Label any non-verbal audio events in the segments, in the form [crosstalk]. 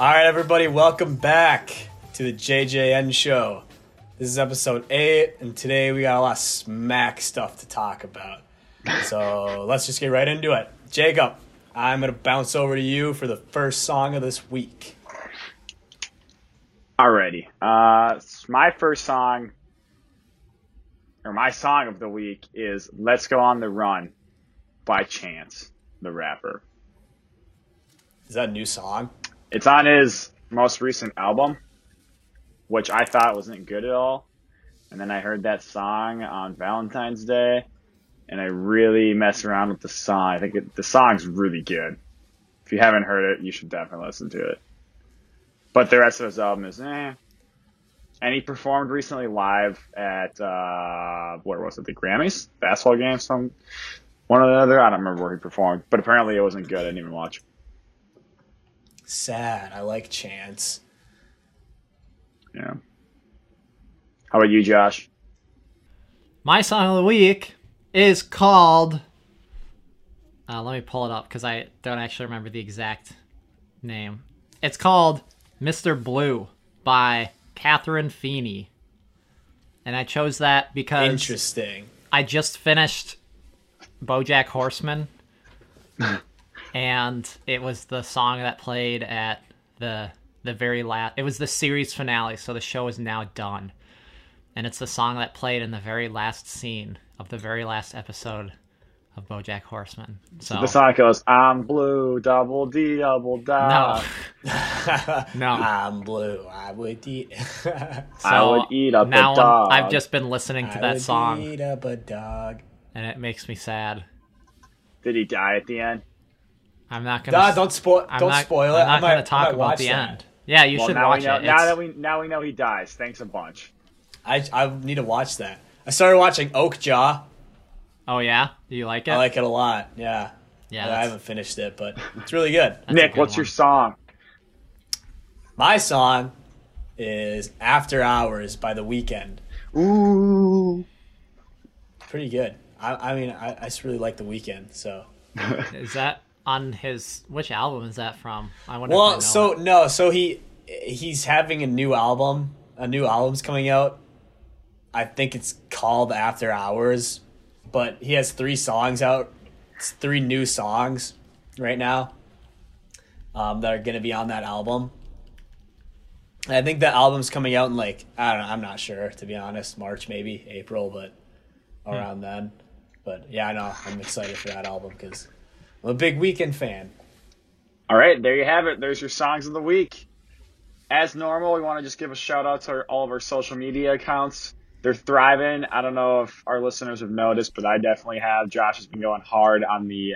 All right, everybody, welcome back to the JJN show. This is episode eight, and today we got a lot of smack stuff to talk about. So [laughs] let's just get right into it. Jacob, I'm going to bounce over to you for the first song of this week. Alrighty. Uh, my first song, or my song of the week is Let's Go on the Run by Chance, the rapper. Is that a new song? It's on his most recent album, which I thought wasn't good at all. And then I heard that song on Valentine's Day, and I really messed around with the song. I think it, the song's really good. If you haven't heard it, you should definitely listen to it. But the rest of his album is eh. And he performed recently live at uh, where was it? The Grammys, basketball game, some one or the other. I don't remember where he performed, but apparently it wasn't good. I didn't even watch. Sad. I like Chance. Yeah. How about you, Josh? My song of the week is called. Uh, let me pull it up because I don't actually remember the exact name. It's called Mr. Blue by Catherine Feeney. And I chose that because Interesting. I just finished BoJack Horseman. [laughs] and it was the song that played at the the very last it was the series finale, so the show is now done. And it's the song that played in the very last scene of the very last episode of BoJack Horseman. So The song goes, I'm blue, double D, double dog. no, [laughs] no. I'm blue. I would eat. [laughs] I would eat up a now I'm- dog. I've just been listening to I that would song, Eat up a dog. and it makes me sad. Did he die at the end? I'm not gonna. Nah, don't spoil. I'm don't not, spoil it. I'm not I might, gonna talk about the that. end. Yeah, you well, should now watch we know, it. Now It's- that we now we know he dies. Thanks a bunch. I I need to watch that. I started watching Oakjaw. oh yeah, do you like it? I like it a lot. Yeah. yeah, I haven't finished it, but it's really good. Nick, good what's your song? My song is "After Hours" by The Weeknd. Ooh. Pretty good. I, I mean, I, I just really like The Weeknd. So Is that on his? Which album is that from? I wonder. well, so it. no, so he he's having a new album. A new album's coming out. I think it's called After Hours, but he has three songs out. It's three new songs right now um, that are going to be on that album. And I think the album's coming out in like I don't know. I'm not sure to be honest. March maybe April, but around then. But yeah, I know I'm excited for that album because I'm a big Weeknd fan. All right, there you have it. There's your songs of the week. As normal, we want to just give a shout out to our, all of our social media accounts. They're thriving. I don't know if our listeners have noticed, but I definitely have. Josh has been going hard on the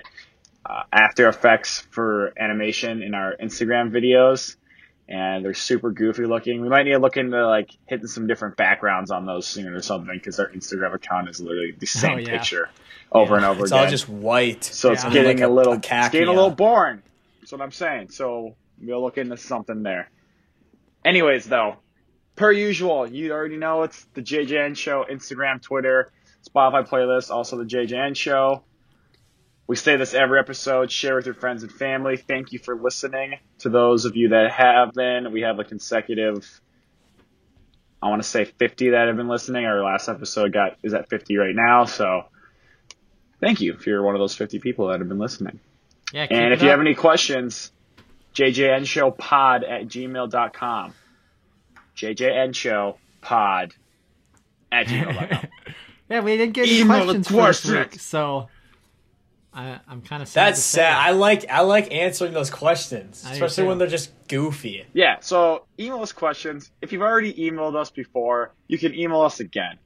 uh, After Effects for animation in our Instagram videos, and they're super goofy looking. We might need to look into like hitting some different backgrounds on those soon or something because our Instagram account is literally the oh, same yeah. picture over and over It's again. It's all just white. So it's getting Like a, a- little, a khaki, getting a little boring. That's what I'm saying. So we'll look into something there. Anyways, though, per usual, you already know it's the JJN Show, Instagram, Twitter, Spotify playlist, also the JJN Show. We say this every episode. Share with your friends and family. Thank you for listening. To those of you that have been, we have a consecutive. I want to say 50 that have been listening. Our last episode got is at 50 right now. So thank you if you're one of those 50 people that have been listening. yeah, And it if you have any questions, jjnshowpod at gmail.com. jjnshowpod at gmail.com. [laughs] yeah, we didn't get any Email questions for this week, so I, I'm kind of sad. That's to say. sad. I like I like answering those questions, I especially when they're just goofy. yeah, so email us questions. If you've already emailed us before, you can email us again.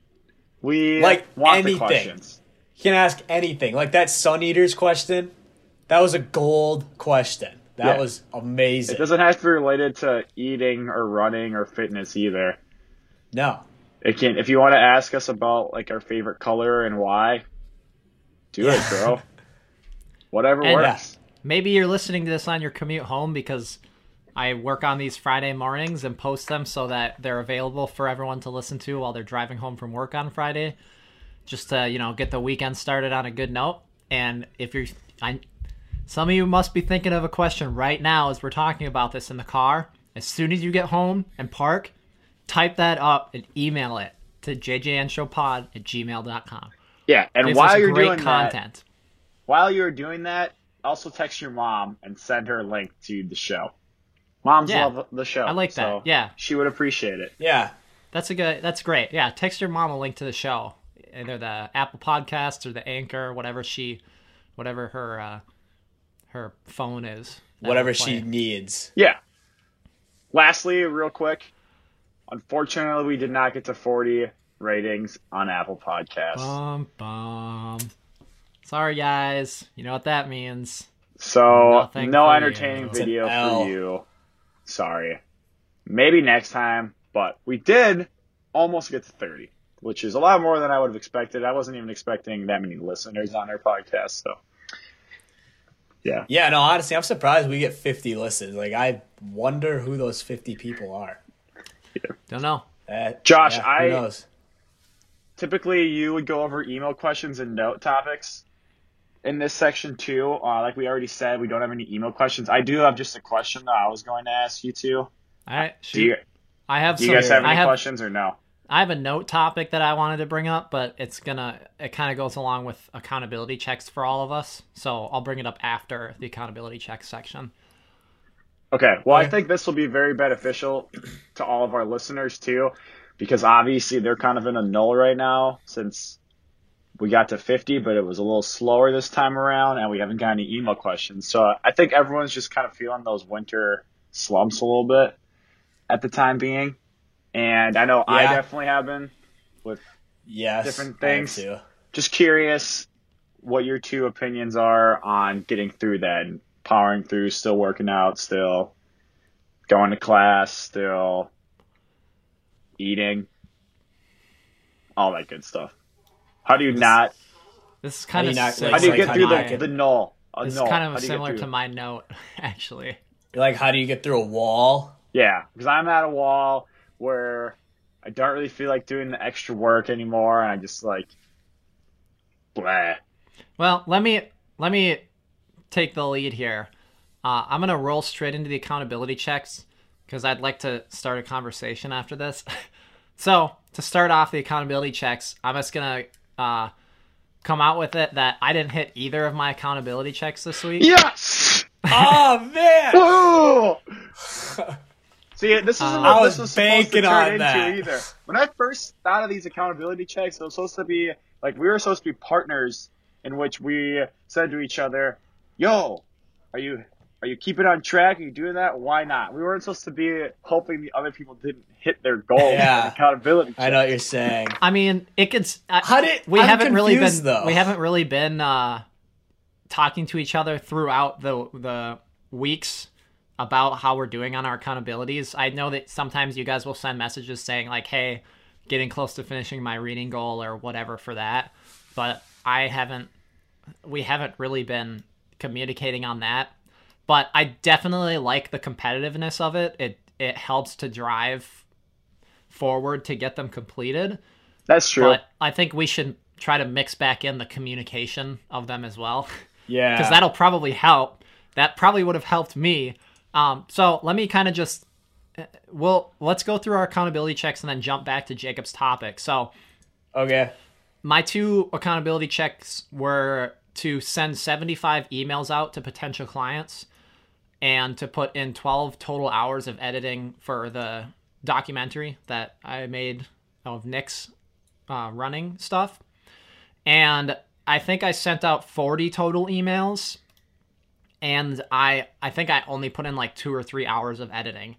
We Like want anything. the questions. You can ask anything, like that Sun Eaters question. That was a gold question. That Yeah. was amazing. It doesn't have to be related to eating or running or fitness either. no, It can if you want to ask us about like our favorite color and why, do Yeah. it, girl. [laughs] Whatever And- works. Uh, maybe you're listening to this on your commute home because I work on these Friday mornings and post them so that they're available for everyone to listen to while they're driving home from work on Friday. Just to, you know, get the weekend started on a good note. And if you're I Some of you must be thinking of a question right now as we're talking about this in the car. As soon as you get home and park, type that up and email it to jjnshowpod at gmail.com. Yeah, and while you're doing that, content. While you're doing that, also text your mom and send her a link to the show. Moms Yeah. love the show. I like that. so Yeah. she would appreciate it. Yeah. That's a good. That's great. Yeah, text your mom a link to the show, either the Apple Podcast or the Anchor, whatever she, whatever her, uh, her phone is. Whatever she needs. Yeah. Lastly, real quick, unfortunately, we did not get to 40 ratings on Apple Podcasts. Bum bum. Sorry, guys. You know what that means. So Nothing no entertaining you. Video for you. Sorry. Maybe next time, but we did almost get to 30, which is a lot more than I would have expected. I wasn't even expecting that many listeners on our podcast, so yeah. Yeah, no, honestly, I'm surprised we get 50 listens. Like, I wonder who those 50 people are. Yeah. Don't know. Uh, Josh, yeah, I- Who knows? Typically, you would go over email questions and note topics. In this section too, uh, like we already said, we don't have any email questions. I do have just a question that I was going to ask you two. All right. Do you, I have do you guys have any have. questions or no? I have a note topic that I wanted to bring up, but it's gonna. It kind of goes along with accountability checks for all of us, so I'll bring it up after the accountability checks section. Okay, well, I think this will be very beneficial [clears throat] to all of our listeners too, because obviously they're kind of in a null right now since we got to 50, but it was a little slower this time around, and we haven't got any email questions. So I think everyone's just kind of feeling those winter slumps a little bit at the time being, and I know I definitely have been. With yes. different things. too. Just curious what your two opinions are on getting through that and powering through, still working out, still going to class, still eating, all that good stuff. How do you not? This is kind do of not, like, How do you get through do the not the null? A This is kind of do you get similar to my note, [laughs] actually. Like, how do you get through a wall? Yeah, because I'm at a wall where I don't really feel like doing the extra work anymore, and I just like, blah. Well, let me let me take the lead here. Uh, I'm gonna roll straight into the accountability checks because I'd like to start a conversation after this. [laughs] so to start off the accountability checks, I'm just gonna uh, come out with it that I didn't hit either of my accountability checks this week. Yes. oh, man! [laughs] [laughs] See, this isn't Uh, what I this was was supposed to banking turn into that. either. When I first thought of these accountability checks, it was supposed to be like we were supposed to be partners in which we said to each other, "Yo, are you are you keeping on track? Are you doing that? Why not?" We weren't supposed to be hoping the other people didn't hit their goals. Yeah. with accountability. I know what you're saying. I mean, it could. s- I- How did- we I'm haven't really been? though. We haven't really been uh, talking to each other throughout the the weeks about how we're doing on our accountabilities. I know that sometimes you guys will send messages saying like, "Hey, getting close to finishing my reading goal" or whatever for that, but I haven't. We haven't really been communicating on that. But I definitely like the competitiveness of it. It it helps to drive forward to get them completed That's true. but I think we should try to mix back in the communication of them as well, [laughs] Yeah. because that'll probably help. That probably would have helped me. Um, so let me kind of just, uh, well, let's go through our accountability checks and then jump back to Jacob's topic. So Okay. my two accountability checks were to send 75 emails out to potential clients and to put in 12 total hours of editing for the documentary that I made of Nick's uh, running stuff. And I think I sent out 40 total emails and I I think I only put in like 2 or 3 hours of editing.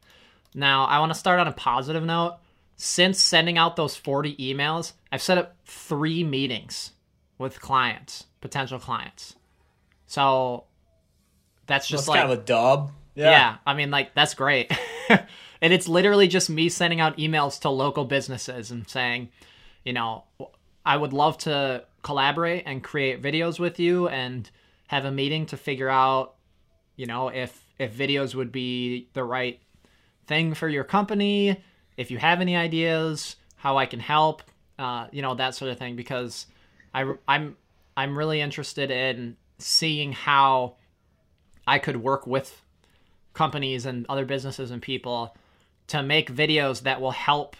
Now, I want to start on a positive note. Since sending out those 40 emails, I've set up 3 meetings with clients, potential clients. So that's just That's like kind of a dub. yeah. I mean, like, that's great. [laughs] and it's literally just me sending out emails to local businesses and saying, you know, I would love to collaborate and create videos with you and have a meeting to figure out, you know, if if videos would be the right thing for your company, if you have any ideas, how I can help, uh, you know, that sort of thing because I I'm I'm really interested in seeing how I could work with companies and other businesses and people to make videos that will help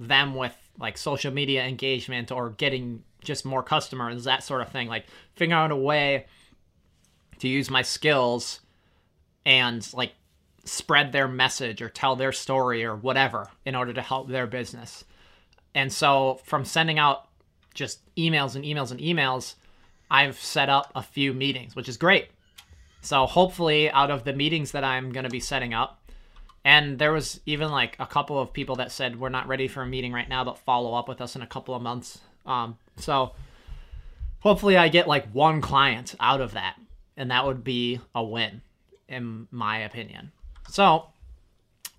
them with like social media engagement or getting just more customers, that sort of thing. Like figuring out a way to use my skills and like spread their message or tell their story or whatever in order to help their business. And so from sending out just emails and emails and emails, I've set up a few meetings, which is great. So hopefully out of the meetings that I'm going to be setting up, and there was even like a couple of people that said we're not ready for a meeting right now, but follow up with us in a couple of months. Um, so hopefully I get like one client out of that, and that would be a win, in my opinion. So,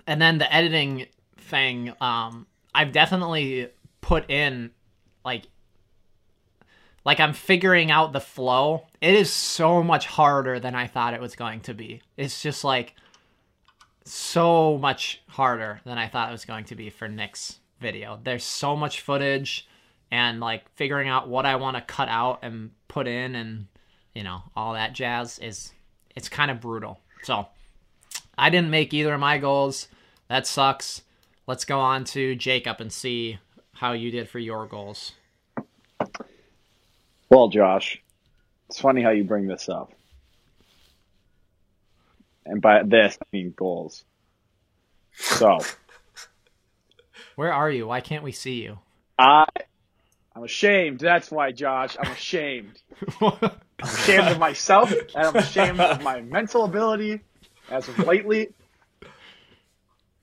and then the editing thing, um, I've definitely put in like like I'm figuring out the flow. It is so much harder than I thought it was going to be. It's just like so much harder than I thought it was going to be for Nick's video. There's so much footage and like figuring out what I want to cut out and put in and you know, all that jazz is it's kind of brutal. So, I didn't make either of my goals. That sucks. Let's go on to Jacob and see how you did for your goals. Well, Josh, it's funny how you bring this up. And by this, I mean goals. So, [laughs] Where are you? Why can't we see you? I, I'm ashamed. That's why, Josh. I'm ashamed. I'm ashamed of myself, and I'm ashamed of my mental ability as of lately.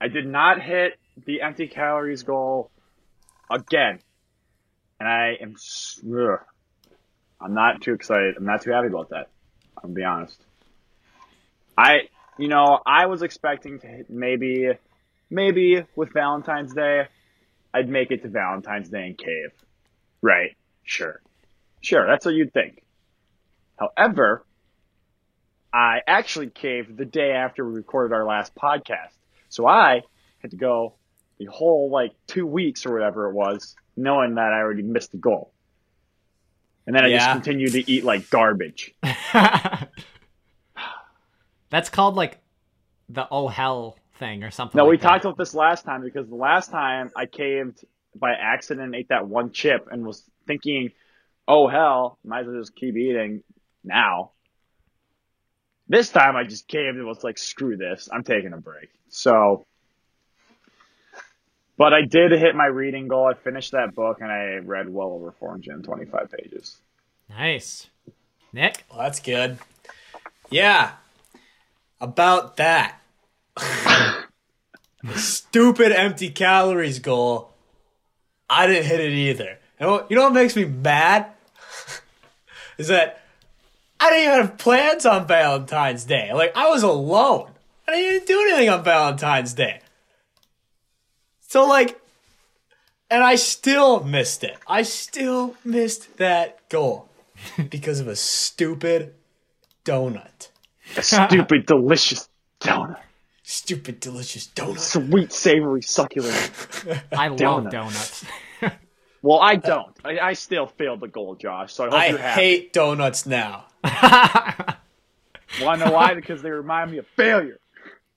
I did not hit the empty calories goal again. And I am, ugh. I'm not too excited. I'm not too happy about that. i will be honest. I, you know, I was expecting to maybe, maybe with Valentine's Day, I'd make it to Valentine's Day in cave. Right. Sure. Sure. That's what you'd think. However, I actually caved the day after we recorded our last podcast. So I had to go the whole like two weeks or whatever it was, knowing that I already missed the goal. And then I just Yeah. continued to eat like garbage. [laughs] That's called like the oh hell thing or something. No, like we that. talked about this last time because the last time I caved by accident and ate that one chip and was thinking, oh hell, might as well just keep eating now. This time I just caved and was like, screw this, I'm taking a break. So, but I did hit my reading goal. I finished that book and I read well over 425 pages. Nice. Nick? Well, that's good. Yeah. About that. [laughs] Stupid empty calories goal. I didn't hit it either. And what, you know what makes me mad? [laughs] Is that I didn't even have plans on Valentine's Day. Like, I was alone. I didn't even do anything on Valentine's Day. So, like, and I still missed it. I still missed that goal [laughs] because of a stupid donut. A stupid, delicious donut. Stupid, delicious donut. Sweet, savory, succulent. I love Donut. donuts. [laughs] Well, I don't. I, I still failed the goal, Josh. So I hope I you're happy. hate donuts now. Want to know why? Because they remind me of failure. [laughs]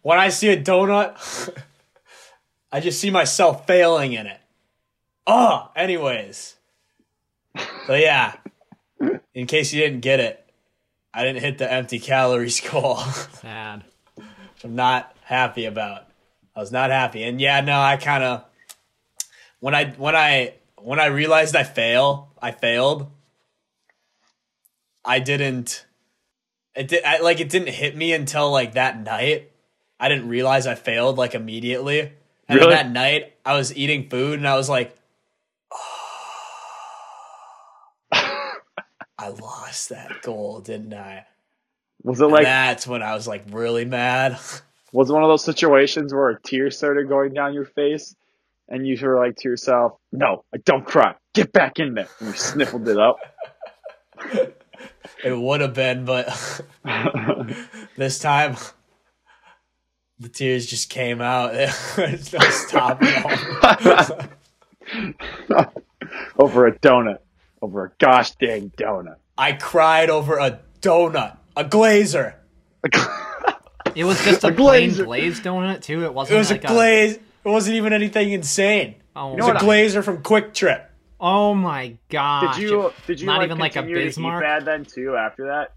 When I see a donut, I just see myself failing in it. Oh, anyways. So yeah, in case you didn't get it, I didn't hit the empty calories [laughs] goal. Sad. which I'm not happy about. I was not happy, and yeah, no, I kind of when I when I when I realized I fail, I failed. I didn't. It did I, like it didn't hit me until like that night. I didn't realize I failed like immediately, and then Really? that night I was eating food and I was like, oh. I lost that goal, didn't I? Was it And like that's when I was like really mad. [laughs] was it one of those situations where a tear started going down your face, and you were like to yourself, "No, I don't cry. Get back in there." And you sniffled it up. It would have been, but [laughs] [laughs] this time the tears just came out. [laughs] There's no stopping them. [laughs] over a donut. Over a gosh dang donut. I cried over a donut. A glazer. It was just [laughs] a, A plain glazer. glazed donut too. It It wasn't It was like a glaze. It wasn't even anything insane. Oh, It was a what I- glazer from QuikTrip. oh my god! Did you did you not like, even like a continue to eat Bismarck? bad then too after that?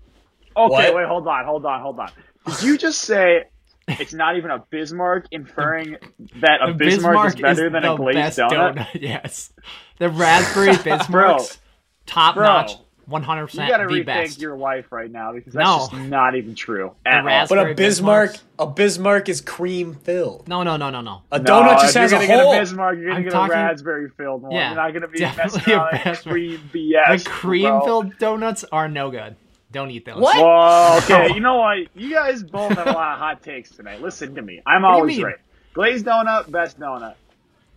Okay, What? wait, hold on, hold on, hold on. Did you just say it's not even a Bismarck, inferring [laughs] that a The Bismarck, is better is than a glazed best donut? [laughs] Yes, the raspberry [laughs] Bismarcks, top Bro. notch, one hundred You gotta the rethink best. your life right now because that's No. just not even true at all. But a Bismarck, Bismarcks? a Bismarck is cream filled. No, no, no, no, no. A No, donut just has a gonna hole. a Bismarck, you're gonna I'm get talking- a raspberry filled one. Yeah, you're not gonna be definitely messing a around cream BS. the cream filled donuts are no good. Don't eat those. What? Well, okay, [laughs] you know what? You guys both have a lot of hot takes tonight. Listen to me. I'm do you always right. Glazed donut, best donut.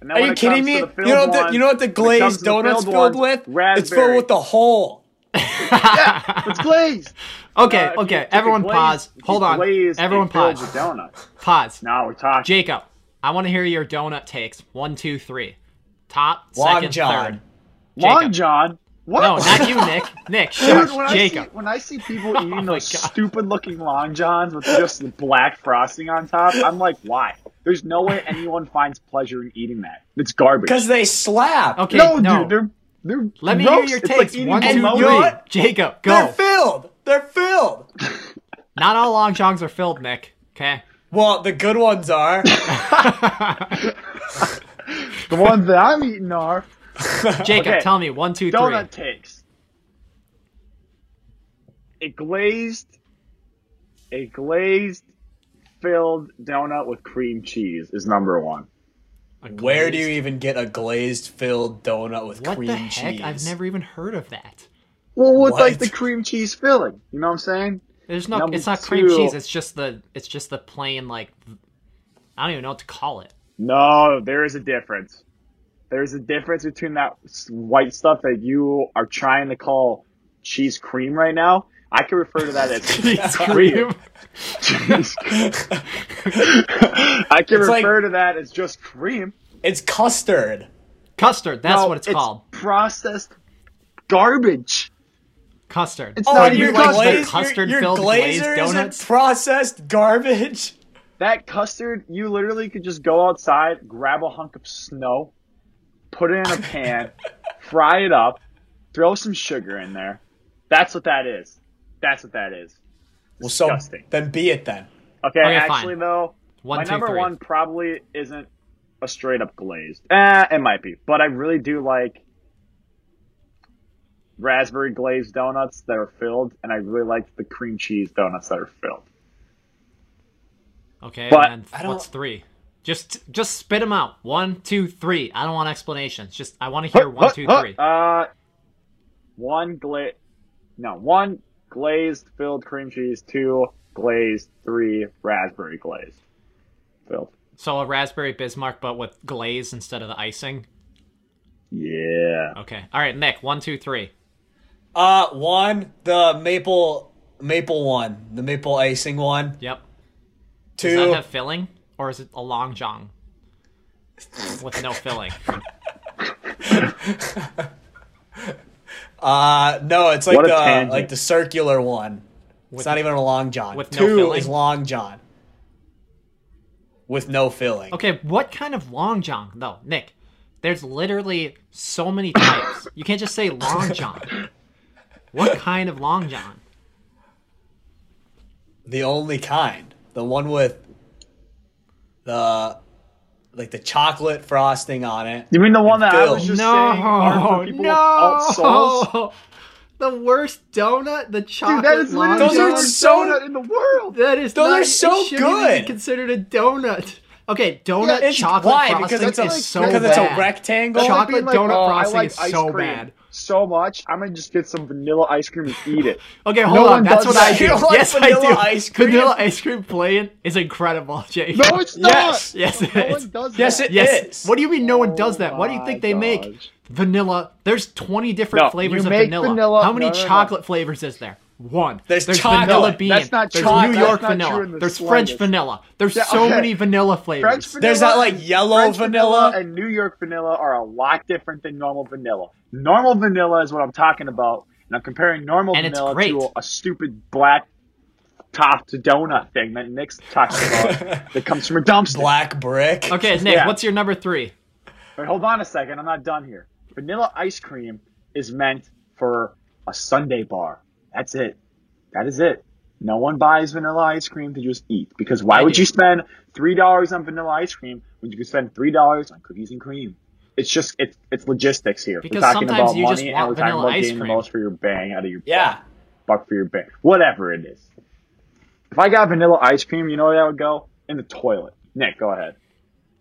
And Are you kidding me? You know what the, you know what the when it comes glazed to the donut's filled filled ones, with? It's filled with the hole. [laughs] It's glazed. Okay, Uh, okay. Everyone glaze- pause. Hold on. glaze Everyone pause. with donut. Pause. Now we're talking. Jacob, I want to hear your donut takes. One, two, three. Top, Long second, John. third. Long Jacob. John. What? No, not you, Nick. Nick, Dude, shush. when I, Jacob. see, when I see people [laughs] Oh eating my those stupid looking long johns with just the black frosting on top, I'm like, why? There's no way anyone finds pleasure in eating that. It's garbage. Because they slap. Okay, no, no. dude, they're they're Let me gross. hear your It's takes. Like eating One, two, And you three. know what? Jacob, go. They're filled. They're filled. [laughs] Not all long johns are filled, Nick. Okay. Well, the good ones are. [laughs] The ones that I'm eating are [laughs] Jacob, Okay. tell me one, two, three. donut takes. A glazed, a glazed filled donut with cream cheese is number one. Where do you even get a glazed filled donut with What cream the heck? cheese? I've never even heard of that. Well, with like the cream cheese filling, you know what I'm saying? There's no. Number it's not cream cheese. It's just the. It's just the plain like. I don't even know what to call it. No, there is a difference. There's a difference between that white stuff that you are trying to call cheese cream right now. I can refer to that as [laughs] [laughs] Cheese cream. cream. [laughs] I can It's like- refer to that as just cream. It's custard. Custard. That's No, what it's, called. Processed garbage. Custard. It's Oh, not and even like custard. glaze, custard your, your filled glazed donuts? isn't processed garbage. That custard, you literally could just go outside, grab a hunk of snow, put it in a pan, fry it up, throw some sugar in there. That's what that is. That's what that is. Well, so Disgusting. then be it then. Okay, Okay, actually fine. though, One, my two, number three. one probably isn't a straight up glazed. Eh, it might be, but I really do like raspberry glazed donuts that are filled, and I really like the cream cheese donuts that are filled. Okay, But- and then what's three? Just just spit them out. One, two, three. I don't want explanations. Just I want to hear one, two, three. Uh, one gla- no, one glazed filled cream cheese, two glazed, three raspberry glazed filled. So a raspberry Bismarck, but with glaze instead of the icing. Yeah. Okay. All right, Nick. One, two, three. Uh, one the maple maple one, the maple icing one. Yep. Two. Does that Two, have filling, or is it a long john [laughs] with no filling? [laughs] uh, no, it's like What a the tangent. like the circular one. With, It's not even a long john. with no Two filling? is long john with no filling. Okay, what kind of long john though, Nick? There's literally so many types. you can't just say long [laughs] john. What kind of long john? The only kind, the one with the like the chocolate frosting on it. You mean the one that I was Filled. just saying are for people with alt souls? The worst donut, the chocolate Dude, that is literally Those are worst so- donut in the world. That is Those not, are so it shouldn't even be good. considered a donut. Okay, donut Yeah, chocolate why? frosting Because it's a- is so because bad. it's a rectangle? Chocolate like, donut oh, frosting like is so cream bad. So much, I'm gonna just get some vanilla ice cream and eat it. [laughs] Okay, No hold on. That's does what I that. do. You don't like yes, I vanilla do. ice cream? Vanilla ice cream plain is incredible, [laughs] Jake. No, it's not. Yes. Yes, it no is. one does Yes, that. it Yes. is. What do you mean no one does Oh that? Why do you think my they make vanilla? There's 20 different No, flavors you of make vanilla. vanilla- How many no, no, no. chocolate flavors is there? One. There's vanilla chocolate. bean. That's not There's chocolate. New York not vanilla. the There's French vanilla. There's Yeah, so okay. many vanilla flavors. Vanilla, There's that like yellow French vanilla. and New York vanilla are a lot different than normal vanilla. Normal vanilla is what I'm talking about, and I'm comparing normal And vanilla to a stupid black topped donut thing that Nick's talking about [laughs] that comes from a dumpster. Black brick. Okay, Nick, Yeah. what's your number three? Wait, hold on a second. I'm not done here. Vanilla ice cream is meant for a sundae bar. That's it. That is it. No one buys vanilla ice cream to just eat because why I would do. you spend three dollars on vanilla ice cream when you could spend three dollars on cookies and cream? It's just it's it's logistics here. Because we're talking sometimes about you just money want and we're talking vanilla about ice getting the cream. most for your bang out of your Yeah. buck for your bang, whatever it is. If I got vanilla ice cream, you know where that would go? In the toilet. Nick, go ahead.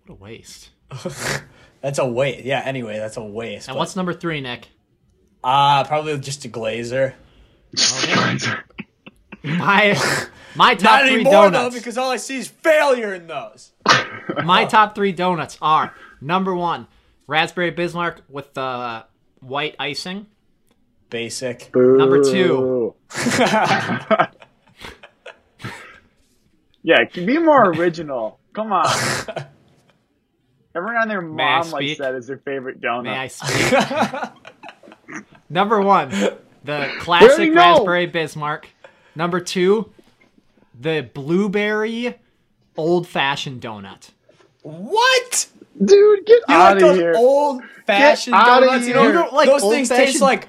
What a waste. [laughs] That's a waste. Yeah. Anyway, that's a waste. And but- what's number three, Nick? uh probably just a glazer. [laughs] My my top Not three anymore donuts. though, because all I see is failure in those. [laughs] My top three donuts are number one, raspberry Bismarck with the white icing. Basic. Number two. [laughs] yeah, can be more original. Come on. Everyone on their mom likes speak? that as their favorite donut. May I speak? number one, the classic raspberry Bismarck. Number two, the blueberry old fashioned donut. what? Dude, get You out like of those here. old fashioned Get outta donuts? You know, here. Like those things taste like.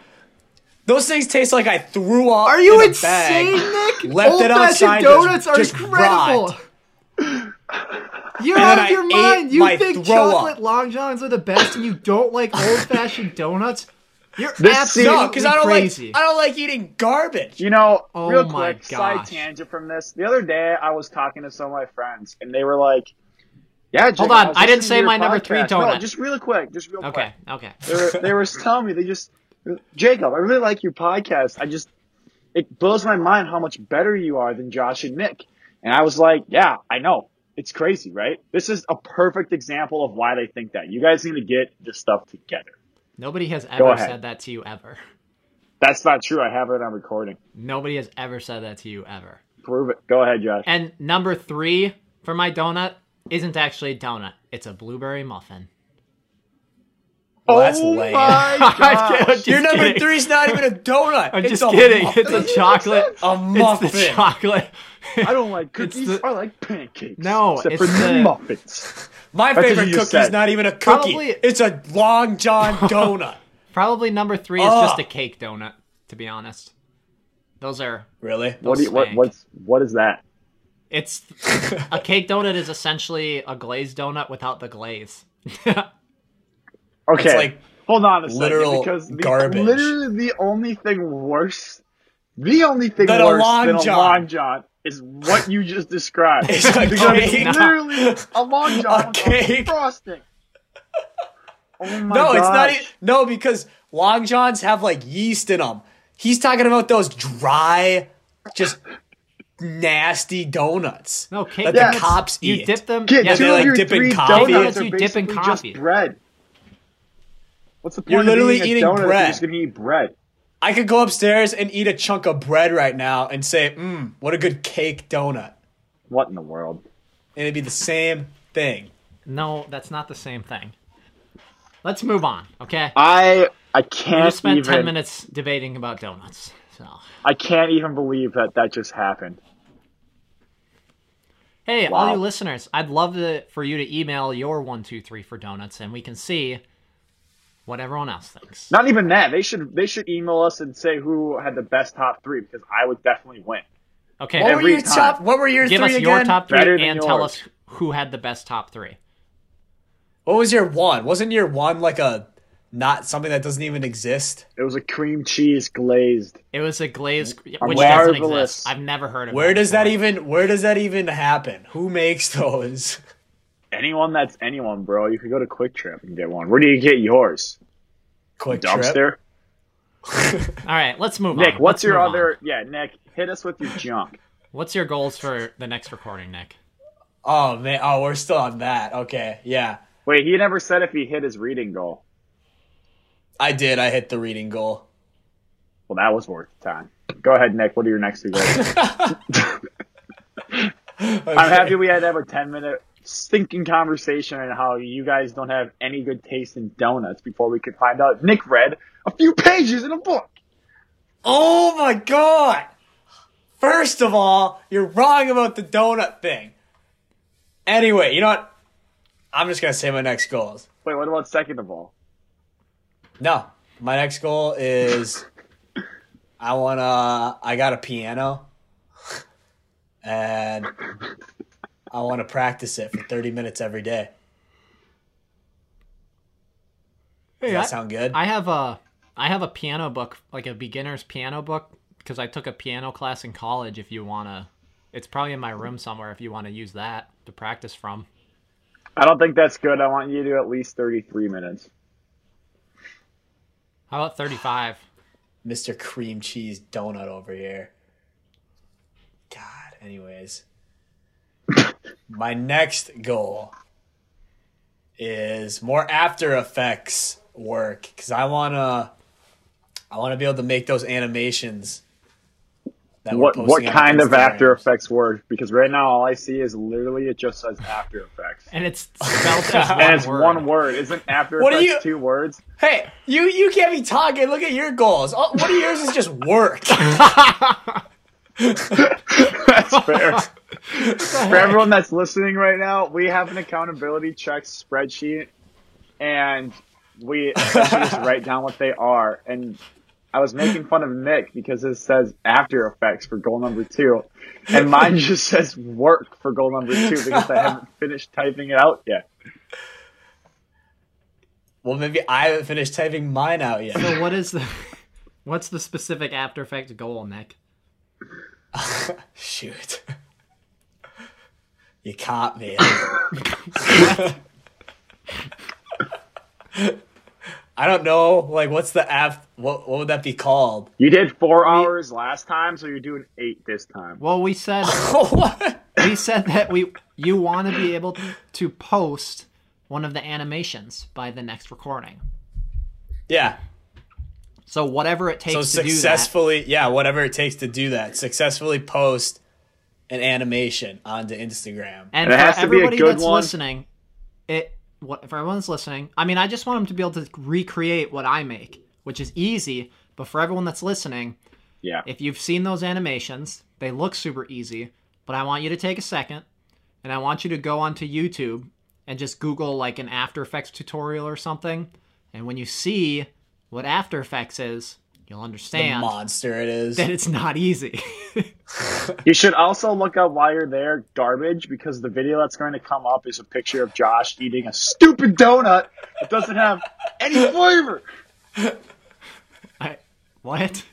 Those things taste like I threw up. Are you in insane, bag, Nick? Left it Old-fashioned outside. donuts are just incredible. rot. You're And out of your mind. You think throw up. chocolate long johns are the best, and you don't like old fashioned donuts? You're This absolutely No, because I don't crazy. like. I don't like eating garbage. You know, Oh real my quick, side tangent from this. The other day, I was talking to some of my friends, and they were like, "Yeah, Jacob, Hold on, was I didn't say to your my number three podcast." No, just really quick, just real okay, quick. okay. They were, they were [laughs] telling me they just, Jacob, I really like your podcast. I just, it blows my mind how much better you are than Josh and Nick. And I was like, yeah, I know. It's crazy, right? This is a perfect example of why they think that. You guys need to get this stuff together. Nobody has ever said that to you ever. [laughs] That's not true. I have it on recording. Nobody has ever said that to you ever. Prove it. Go ahead, Josh. And number three for my donut isn't actually a donut. It's a blueberry muffin. Well, that's oh lame. my [laughs] I'm gosh. just [laughs] Your number kidding. three's not even a donut. I'm it's just kidding. muffin. It's a chocolate. a muffin. It's muffin. the chocolate. I don't like cookies. the- I like pancakes. No, except it's for the- muffins. My That's favorite you just cookie's said. not even a cookie. Probably- It's a Long John [laughs] donut. Probably number three is Ugh. just a oh. cake donut. To be honest, those are. really? What do you, what what's what is that? It's [laughs] a cake donut is essentially a glazed donut without the glaze. [laughs] Okay, It's like hold on a second literal because the, garbage. literally the only thing worse, the only thing Than worse Long than a long john is what you just described. [laughs] It's a because cake. it's literally a long john A with cake. frosting. [laughs] Oh my no, it's not. gosh. E- no, because Long Johns have like yeast in them. He's talking about those dry, just nasty donuts. No, cake that donuts, the cops eat. You dip them. Kid, yeah, they, of like, your dip in coffee? donuts are you dip in coffee. Just bread. What's the point? You're of literally eating a eating donut if You're bread. just gonna eat bread. I could go upstairs and eat a chunk of bread right now and say, "Mmm, what a good cake donut," What in the world? and it'd be the same thing. No, that's not the same thing. Let's move on, okay? I I can't just spent even. ten minutes debating about donuts. So, I can't even believe that that just happened. hey, all you listeners, I'd love to, for you to email your one, two, three for donuts, and we can see what everyone else thinks. Not even that. They should they should email us and say who had the best top three because I would definitely win. Okay, What were your time. top? What were your give three us your again? top three Better and tell us who had the best top three. What was your one? Wasn't your one like a not something that doesn't even exist? It was a cream cheese glazed. It was a glazed, which A doesn't marvelous- exist. I've never heard of. Where does that even? Where does that even happen? Who makes [laughs] those? Anyone that's anyone, bro. You could go to QuikTrip and get one. Where do you get yours? QuikTrip. Dumpster. [laughs] All right, let's move Nick, on. Nick, what's Let's your move on. other? Yeah, Nick, hit us with your junk. [laughs] What's your goals for the next recording, Nick? Oh man. Oh, we're still on that. Okay. Yeah. Wait, he never said if he hit his reading goal. I did. I hit the reading goal. Well, that was worth the time. Go ahead, Nick. What are your next two goals? [laughs] I'm happy we had to have a 10 minute stinking conversation on how you guys don't have any good taste in donuts before we could find out Nick read a few pages in a book. Oh my god! First of all, you're wrong about the donut thing. Anyway, you know what? I'm just gonna say my next goals. Wait, what about second of all? No, my next goal is I wanna. I got a piano, [laughs] and I want to practice it for 30 minutes every day. Does Hey, that I, sound good? I have a I have a piano book, like a beginner's piano book, because I took a piano class in college. If you wanna, it's probably in my room somewhere. If you want to use that to practice from. I don't think that's good. I want you to do at least 33 minutes. How about thirty five? Mr. Cream Cheese Donut over here. God, anyways. My next goal is more After Effects work cuz I want to I want to be able to make those animations that we're What what kind of After Effects work? Because right now all I see is literally it just says After Effects. And it's spelled as [laughs] one And it's word. one word. Isn't After What are Effects you- two words? Hey, you you can't be talking. Look at your goals. All, one of yours is just work. [laughs] That's fair. [laughs] For everyone that's listening right now, we have an accountability check spreadsheet, and we just write down what they are. And I was making fun of Nick because it says After Effects for goal number two, and mine [laughs] just says work for goal number two because I haven't [laughs] finished typing it out yet. well, maybe I haven't finished typing mine out yet. So what is the what's the specific After Effects goal, Nick? [laughs] Shoot. You caught me. I don't know. Like, what's the app? What what would that be called? You did four hours last time, so you're doing eight this time. Well, we said [laughs] what? we said that we you want to be able to post one of the animations by the next recording. Yeah. So whatever it takes So to do that. successfully, yeah, whatever it takes to do that, successfully post an animation onto Instagram. And And it for has to be a everybody good that's one. listening, it what for everyone's listening. I mean, I just want them to be able to recreate what I make, which is easy. But for everyone that's listening, Yeah. if you've seen those animations, they look super easy. But I want you to take a second, and I want you to go onto YouTube and just Google like an After Effects tutorial or something. And when you see what After Effects is, you'll The understand monster it is. that it's not easy. [laughs] You should also look up while you're there garbage because the video that's going to come up is a picture of Josh eating a stupid donut that doesn't have any flavor. I, what?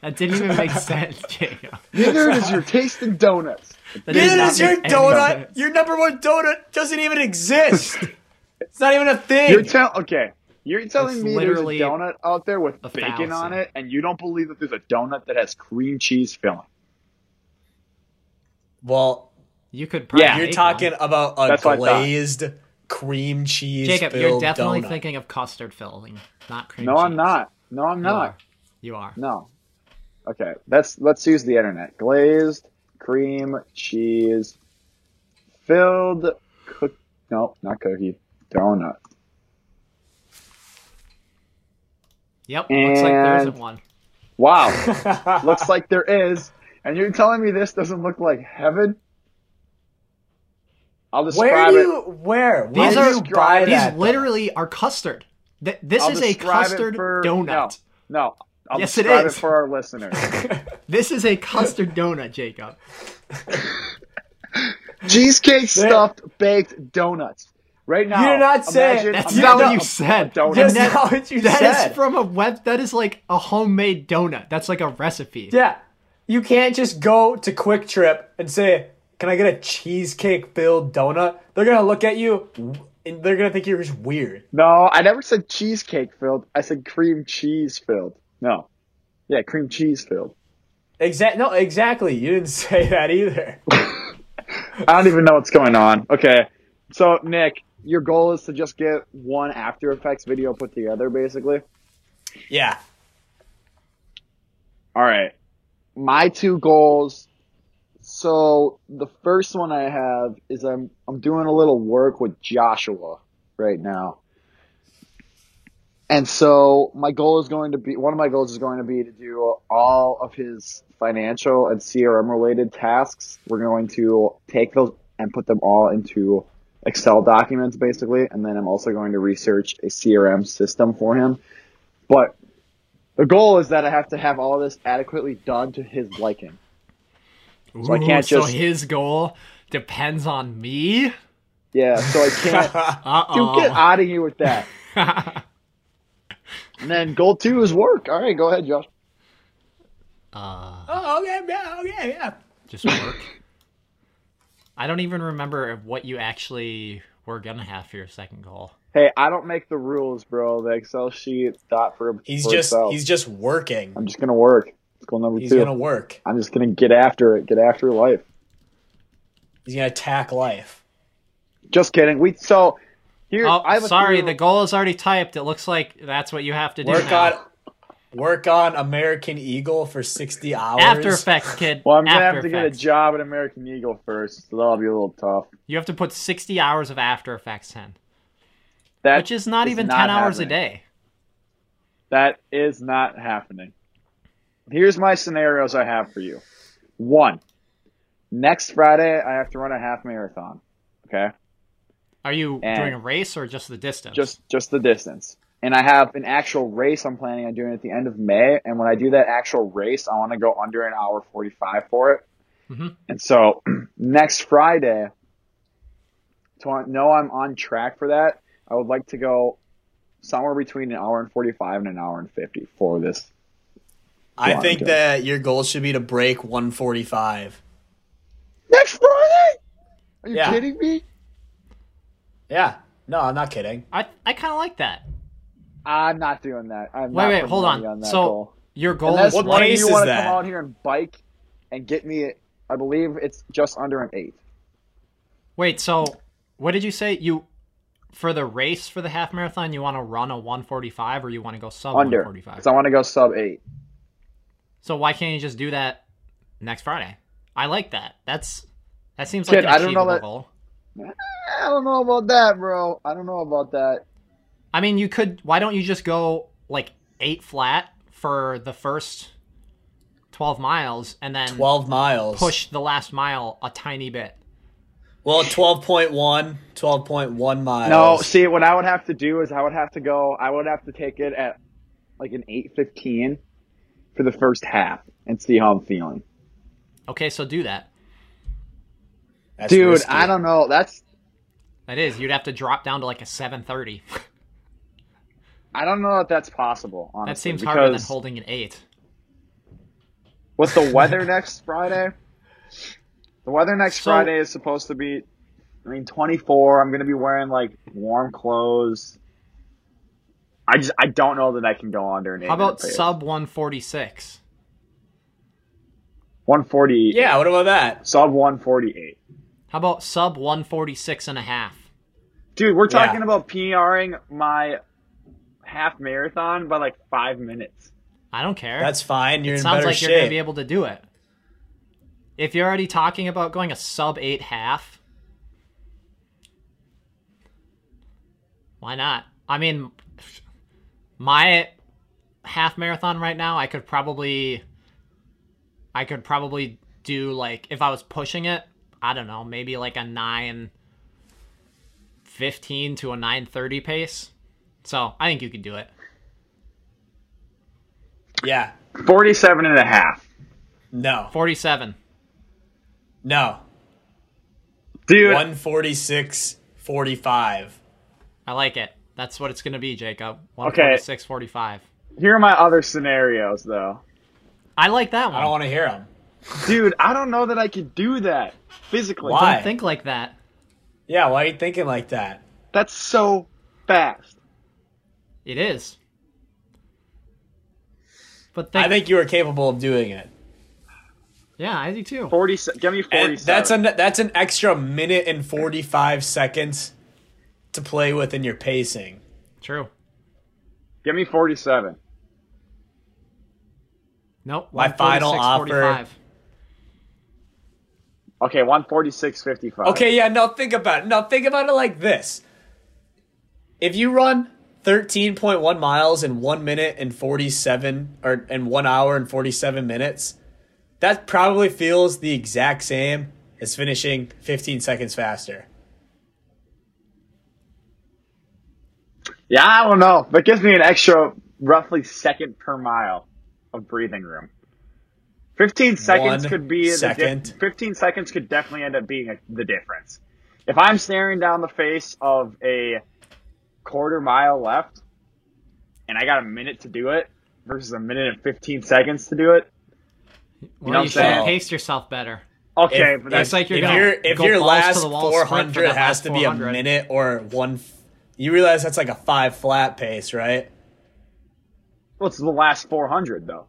That didn't even make [laughs] sense, Jacob. Neither does your taste in donuts. That did Neither not does your donut. sense. Your number one donut doesn't even exist. [laughs] it's not even a thing. You're tell okay. You're telling It's me there's a donut out there with a bacon on it, and you don't believe that there's a donut that has cream cheese filling. Well, You could probably Yeah, you're talking one. about a That's what I thought. glazed cream cheese. Jacob, you're definitely donut. thinking of custard filling, not cream No, cheese. I'm not. No, I'm You not. are. You are. No. Okay, let's let's use the internet. Glazed cream cheese filled cook. No, not cookie. Donut. Yep. Looks like there And- isn't one. Wow. [laughs] Looks like there is. And you're telling me this doesn't look like heaven? I'll Where describe do it. you? Where? Why These do are buy these that? though? literally are custard. Th- this I'll is a custard for- donut. No, no. I'll Yes, it for our listeners. [laughs] This is a custard donut, Jacob. [laughs] Cheesecake stuffed baked donuts. Right now, you're not saying That's not what you said. donut. That's that- not what you That said. is from a web. That is like a homemade donut. That's like a recipe. Yeah. You can't just go to Quick Trip and say, "Can I get a cheesecake filled donut?" They're gonna look at you and they're gonna think you're just weird. No, I never said cheesecake filled. I said cream cheese filled. No. Yeah, cream cheese filled. Exact. No, exactly. You didn't [laughs] say that either. I don't even know what's going on. Okay. So, Nick, your goal is to just get one After Effects video put together, basically? Yeah. All right. My two goals. So, the first one I have is I'm I'm doing a little work with Joshua right now. And so my goal is going to be one of my goals is going to be to do all of his financial and CRM related tasks. We're going to take those and put them all into Excel documents basically, and then I'm also going to research a CRM system for him. But the goal is that I have to have all this adequately done to his liking. So I can't just- So his goal depends on me. Yeah, so I can't Uh [laughs] Dude, get oh. out of here with that. [laughs] And then goal two is work. All right, go ahead, Josh. uh, Oh, okay, yeah, okay, yeah. just work. I don't even remember what you actually were gonna have for your second goal. Hey, I don't make the rules, bro. The Excel sheet dot for He's for just itself. he's just working. I'm just gonna work. It's goal number He's two. gonna work. I'm just gonna get after it. Get after life. He's gonna attack life. Just kidding. We so here. Oh, I have sorry, few- the goal is already typed. It looks like that's what you have to do. Work now. on work on American Eagle for sixty hours. After Effects, kid. Well, I'm gonna After have to get a job at American Eagle first, so that'll be a little tough. You have to put 60 hours of After Effects in, That which is not is even not 10 hours a day. That is not happening. Here's my scenarios I have for you. One, next Friday I have to run a half marathon. Okay, Are you And- doing a race or just the distance? just just the distance. And I have an actual race I'm planning on doing at the end of May. And when I do that actual race, I want to go under an hour 45 for it. Mhm. And so [clears throat] next Friday, to know I'm on track for that, I would like to go somewhere between an hour and 45 and an hour and 50 for this. I think Joe. that your goal should be to break one forty five. Next Friday? Are you Yeah. kidding me? Yeah. No, I'm not kidding. I, I kind of like that. I'm not doing that. I'm Wait, not wait, hold money on. that so goal. your goal Unless is What one of pace you is want to that? come out here and bike and get me, I believe it's just under an eight. Wait, so what did you say? You for the race for the half marathon, you want to run a 145 or you want to go sub Under. 145? Because I want to go sub eight. So why can't you just do that next Friday? I like that. That's that seems like Kid, an I don't know achievable that- goal. I don't know about that, bro. I don't know about that. I mean, you could. Why don't you just go like eight flat for the first 12 miles and then Twelve miles. push the last mile a tiny bit? Well, 12.1, 12.1 miles. No, see, what I would have to do is I would have to go, I would have to take it at like an 8.15 for the first half and see how I'm feeling. Okay, so do that. That's Dude, risky. I don't know. That's, That is, you'd have to drop down to like a 730. I don't know if that's possible, honestly. that seems harder than holding an eight. With the weather [laughs] next Friday, the weather next So- Friday is supposed to be, I mean, 24. I'm going to be wearing like warm clothes. I just, I don't know that I can go under an eight. How about sub 146? 140? Yeah, what about that? Sub 148. How about sub 146 and a half? Dude, we're Yeah. talking about PRing my half marathon by like five minutes. I don't care. That's fine. You're it in sounds better like shape. you're going to be able to do it. If you're already talking about going a sub 8 half, why not? I mean, my half marathon right now, I could probably I could probably do like if I was pushing it, I don't know, maybe like a 9 15 to a 930 pace. So, I think you could do it. yeah. 47 and a half. No. 47. No. Dude, 146, 45. I like it. That's what it's going to be, Jacob. Okay. 146 45. here are my other scenarios though. I like that one. I don't want to hear them. Dude, I don't know that I could do that physically. Why? Don't think like that. Yeah, why are you thinking like that? That's so fast. It is. But think, I think you are capable of doing it. Yeah, I do too. 40, give me 47. And that's an that's an extra minute and 45 seconds to play with in your pacing. True. give me 47. Nope. My final offer- 45. Okay, 146, 55. Okay, yeah, no, think about it. No, think about it like this. If you run thirteen point one miles in one minute and forty seven or in one hour and forty seven minutes, that probably feels the exact same as finishing fifteen seconds faster. Yeah, I don't know. That gives me an extra roughly second per mile of breathing room. 15 seconds One could be second. the dif- 15 seconds could definitely end up being a, the difference. If I'm staring down the face of a quarter mile left and I got a minute to do it versus a minute and 15 seconds to do it, Well, know what you I'm should saying? have paced yourself better. okay, If- but that's It's like you're if gonna your if go your last four hundred the wall four sprint for hundred the has last to be a minute or one, f- you realize that's like a five flat pace, right? what's the last 400 though?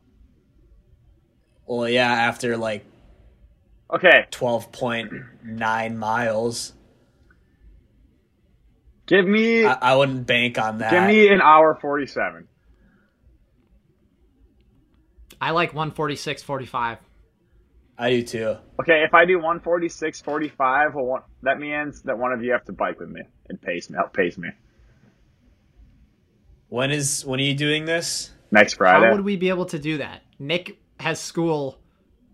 Well, yeah, after like Okay, twelve point nine miles, give me I, I wouldn't bank on that. give me an hour 47. I like 146.45. I do too. Okay, if I do 146.45, well, one, that means that one of you have to bike with me and pace me, help pace me When is when are you doing this? next Friday. How would we be able to do that? Nick has school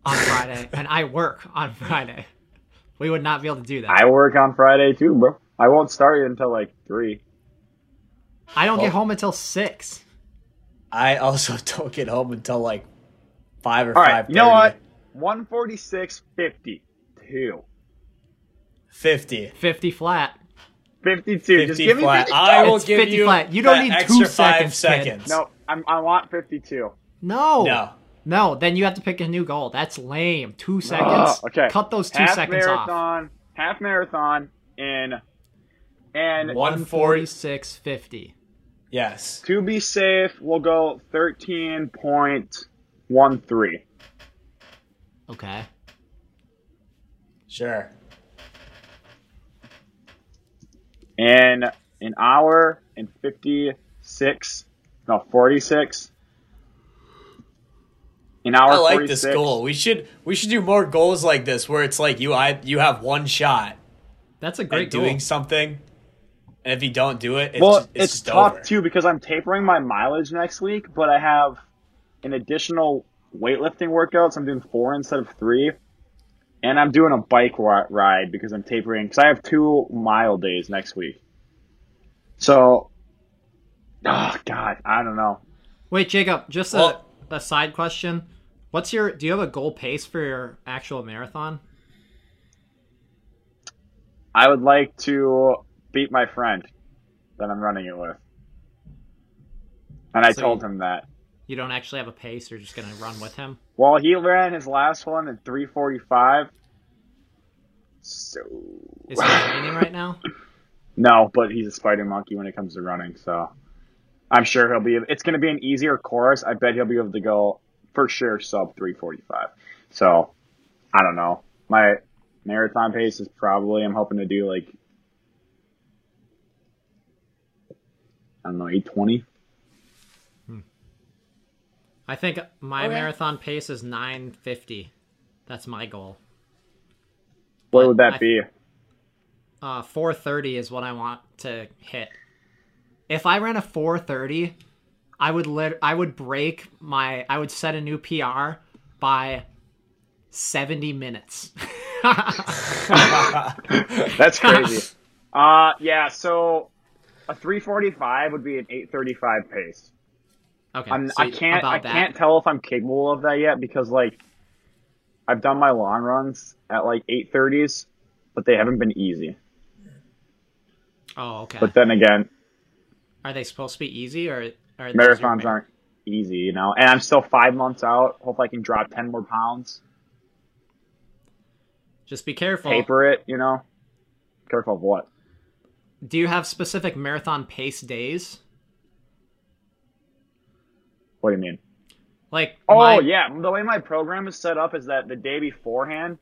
on Friday, [laughs] and I work on Friday. We would not be able to do that. I work on Friday too, bro. I won't start it until like three. I don't Well- get home until six. I also [laughs] don't get home until like five or All five. right, you know what? 146.52. 50. 50 flat. 52. 50 Just give me flat. 52. I will It's give 50 you flat. You don't need two extra five seconds, kid. seconds. No, I'm, I want 52. No. No. No, then you have to pick a new goal. That's lame. Two oh, seconds. Ugh, okay. Cut those two half seconds off. marathon, half marathon in and 146.50. Yes. to be safe, we'll go 13.13. Okay. Sure. In an hour and 56, no, 46. An hour I like 46. this goal. We should we should do more goals like this where it's like you I you have one shot That's a at great goal. doing something, and if you don't do it, it's well, just, it's, it's, just tough over. too because I'm tapering my mileage next week, but I have an additional weightlifting workouts. I'm doing four instead of three, and I'm doing a bike ri- ride because I'm tapering because I have two mile days next week. So, oh god, I don't know. Wait, Jacob, just a, a side question. What's your do you have a goal pace for your actual marathon? I would like to beat my friend that I'm running it with, and I So told you- him that. You don't actually have a pace, you're just gonna run with him? Well, he ran his last one in 345. So Is he training right now? [laughs] no, but he's a spider monkey when it comes to running. So I'm sure he'll be. It's going to be an easier course. I bet he'll be able to go for sure sub 345. So I don't know. My marathon pace is probably. I'm hoping to do like I don't know 820. Hmm. I think my Okay. marathon pace is 950. That's my goal. What would that I- be? Uh, 430 is what I want to hit. If I ran a 430, I would lit- I would break my I would set a new PR by 70 minutes. [laughs] That's crazy. [laughs] uh, yeah. So a 345 would be an 835 pace. Okay, so I can't. I that. can't tell if I'm capable of that yet because like I've done my long runs at like 830s, but they haven't been easy. Oh, okay. But then again, are they supposed to be easy or are marathons mar- aren't easy, you know. And I'm still five months out. Hope I can drop 10 more pounds. Just be careful. Paper it, you know. Careful of what? Do you have specific marathon pace days? What do you mean? Like Oh my- yeah, the way my program is set up is that the day beforehand,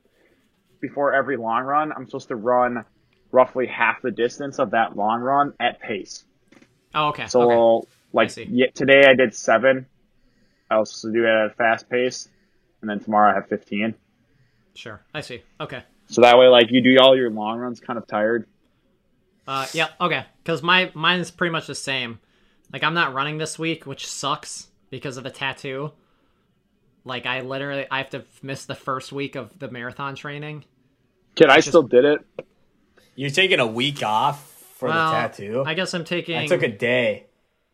before every long run, I'm supposed to run roughly half the distance of that long run at pace. Oh, okay. So okay. like yeah, today I did seven. I was supposed to do it at a fast pace, and then tomorrow I have 15. Sure. I see. Okay. So that way, like you do all your long runs kind of tired. Uh, yeah, okay. Because my mine is pretty much the same. Like I'm not running this week, which sucks because of the tattoo. Like I literally I have to miss the first week of the marathon training. Kid, I still did it. You're taking a week off for Well, the tattoo. I guess I'm taking I took a day.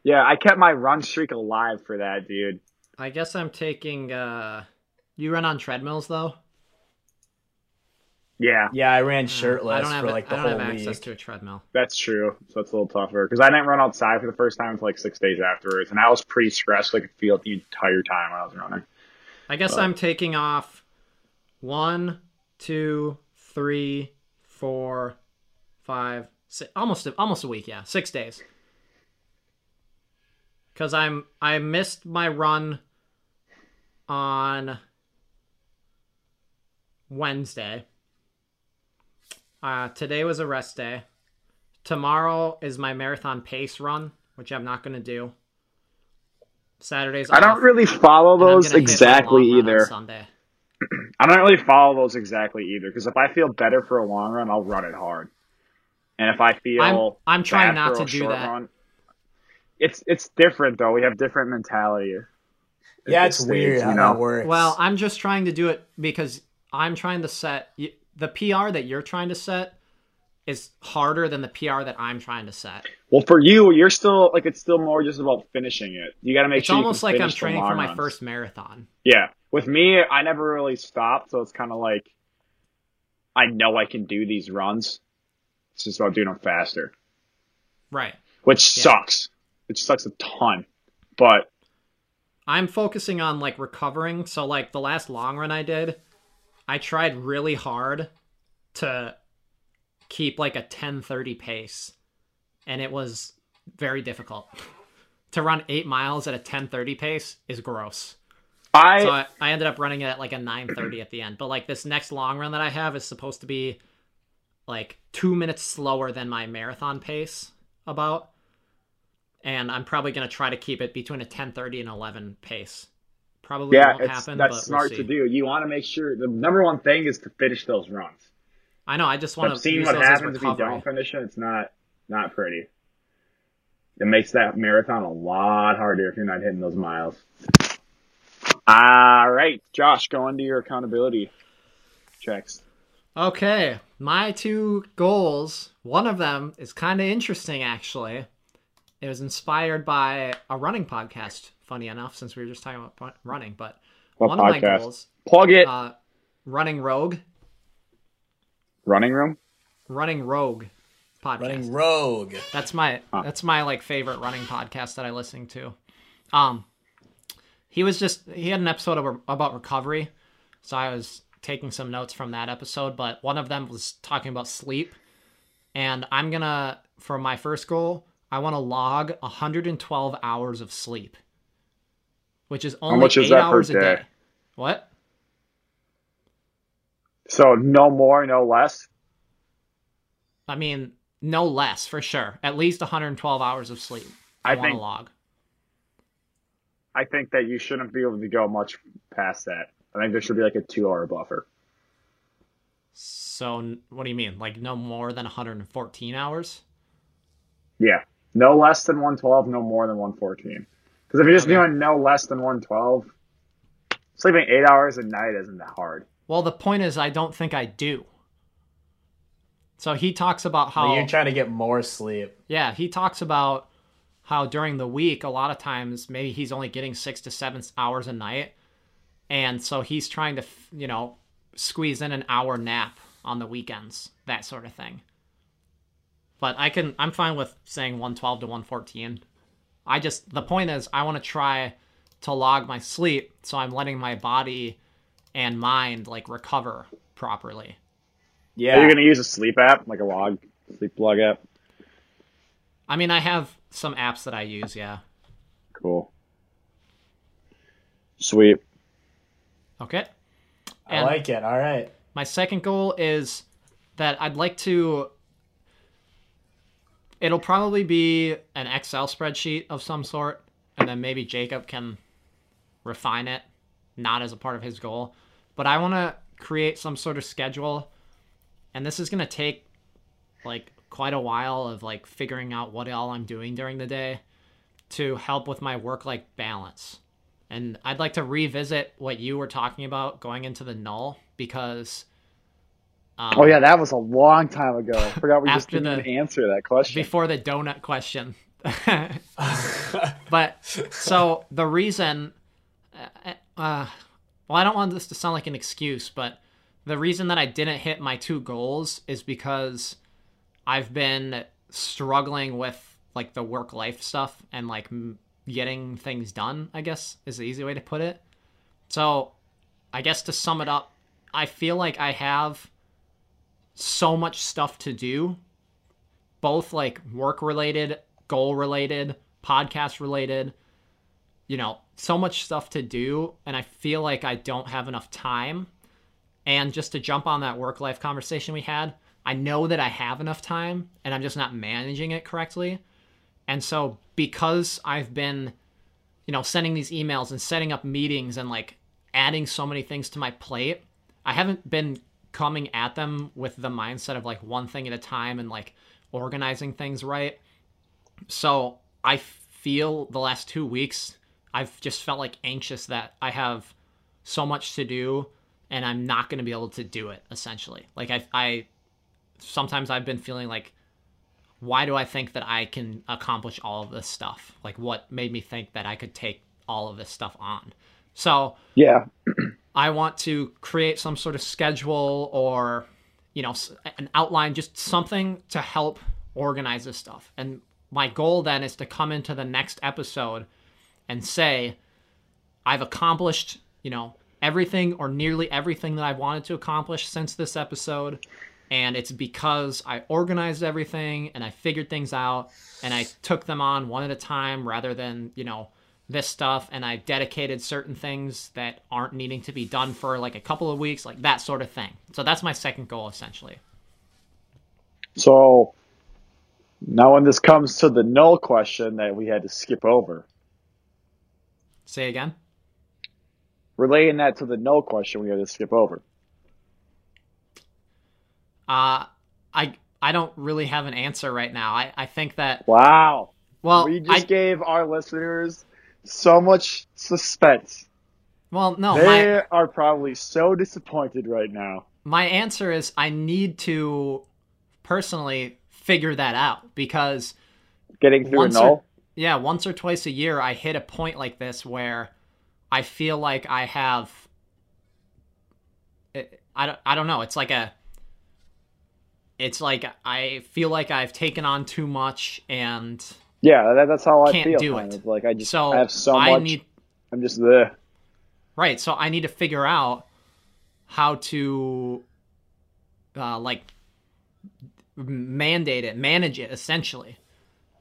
Yeah, I kept my run streak alive for that, dude. I guess I'm taking uh you run on treadmills though? Yeah, Yeah, I ran mm. I shirtless don't have for like I the don't whole have week. access to a treadmill. that's true. So it's a little tougher because I didn't run outside for the first time until like six days afterwards, and I was pretty stressed. I could feel it the entire time when I was running. I guess I'm taking off one, two, three, four, five, six, almost almost a week. Yeah, six days. Cause I'm I missed my run on Wednesday. Uh, today was a rest day. Tomorrow is my marathon pace run, which I'm not gonna do. Saturday's I don't off, really follow those gonna hit my exactly long run on either. Sunday. [clears throat] I don't really follow those exactly either because if I feel better for a long run, I'll run it hard. And if I feel I'm- I'm trying bad not for to do that. run- it's it's different though. We have different mentality. Yeah, this it's stage, weird you how know? that works. Well, I'm just trying to do it because I'm trying to set y- the PR that you're trying to set is harder than the PR that I'm trying to set. Well, for you, you're still like it's still more just about finishing it. You got to make It's sure. It's almost like I'm training for my runs. first marathon. Yeah, with me, I never really stopped, so it's kind of like I know I can do these runs. It's just about doing them faster, Right. which Yeah. sucks. It sucks a ton, but I'm focusing on like recovering. So like the last long run I did, I tried really hard to keep like a 10:30 pace, and it was very difficult. to run 8 miles at a 10:30 pace is gross. I, so I, I ended up running it at like a 9:30 at the end. But like this next long run that I have is supposed to be like 2 minutes slower than my marathon pace about. And I'm probably going to try to keep it between a 10:30 and 11 pace. Probably yeah, won't happen, that's but we'll smart to do. You want to make sure the number one thing is to finish those runs. I know, I just want I've to use what those happens if you don't finish it. It's not not pretty. It makes that marathon a lot harder if you're not hitting those miles. All right, Josh, go into your accountability checks. Okay, my two goals, one of them is kind of interesting actually. It was inspired by a running podcast, funny enough, since we were just talking about running. But What one of my goals, Plug it. uh, Running Rogue, Running room. Running Rogue podcast. running rogue. That's my Huh. that's my like favorite running podcast that I listen to. Um, he was just he had an episode of, about recovery, so I was taking some notes from that episode. But one of them was talking about sleep, and I'm gonna for my first goal, I want to log 112 hours of sleep, which is only eight hours a day? day. What? So no more, no less. I mean, no less for sure. At least 112 hours of sleep. I, I want to think- log. I think that you shouldn't be able to go much past that. I think there should be like a two-hour buffer. So what do you mean? Like no more than 114 hours? Yeah, no less than 112, no more than 114. Because if you're just Okay. doing no less than 112, sleeping eight hours a night isn't that hard. Well, the point is, I don't think I do. So he talks about how, Like, You're trying to get more sleep. yeah, he talks about how during the week, a lot of times, maybe he's only getting six to seven hours a night. And so he's trying to, you know, squeeze in an hour nap on the weekends, that sort of thing. But I can, I'm fine with saying 112 to 114. I just, the point is, I want to try to log my sleep so I'm letting my body and mind like recover properly. Yeah. Are you gonna use a sleep app, like a log sleep log app? I mean, I have some apps that I use, yeah. Cool. Sweet. Okay. I like it. All right. my second goal is that I'd like to. It'll probably be an Excel spreadsheet of some sort, and then maybe Jacob can refine it, not as a part of his goal. But I want to create some sort of schedule, and this is going to take like quite a while of like figuring out what all I'm doing during the day. to help with my work life balance. And I'd like to revisit what you were talking about going into the null because. Um, Oh yeah, that was a long time ago. I forgot we just didn't the- answer that question. before the donut question. [laughs] [laughs] but so the reason, uh, uh, well, I don't want this to sound like an excuse, but the reason that I didn't hit my two goals is because I've been struggling with like the work life stuff and like m- getting things done, I guess is the easy way to put it. So, I guess to sum it up, I feel like I have so much stuff to do both like work related, goal related, podcast related, you know, so much stuff to do. And I feel like I don't have enough time. And just to jump on that work life conversation we had, I know that I have enough time and I'm just not managing it correctly. And so because I've been, you know, sending these emails and setting up meetings and like adding so many things to my plate, I haven't been coming at them with the mindset of like one thing at a time and like organizing things right. So I feel the last two weeks, I've just felt like anxious that I have so much to do and I'm not going to be able to do it essentially. Like I, I, sometimes I've been feeling like, why do I think that I can accomplish all of this stuff? Like what made me think that I could take all of this stuff on? So yeah, [clears throat] I want to create some sort of schedule or, you know, an outline, just something to help organize this stuff. And my goal then is to come into the next episode and say, I've accomplished, you know, everything or nearly everything that I wanted to accomplish since this episode. And it's because I organized everything and I figured things out and I took them on one at a time rather than, you know, this stuff and I've dedicated certain things that aren't needing to be done for like a couple of weeks, like that sort of thing. So that's my second goal essentially. So now when this comes to the null question that we had to skip over, Say again. relating that to the null question we had to skip over. Uh I I don't really have an answer right now. I, I think that Wow. well we just I gave our listeners so much suspense. well no they my are probably so disappointed right now. my answer is I need to personally figure that out because Getting through Once a or- yeah, once or twice a year I hit a point like this where I feel like I have eh, I don't I don't know, it's like a it's like I feel like I've taken on too much and Yeah, that, that's how I Can't feel. do kind it. of. Like I just so I have so I much. need I'm just the Right. So I need to figure out how to, uh, like, mandate it, manage it, essentially.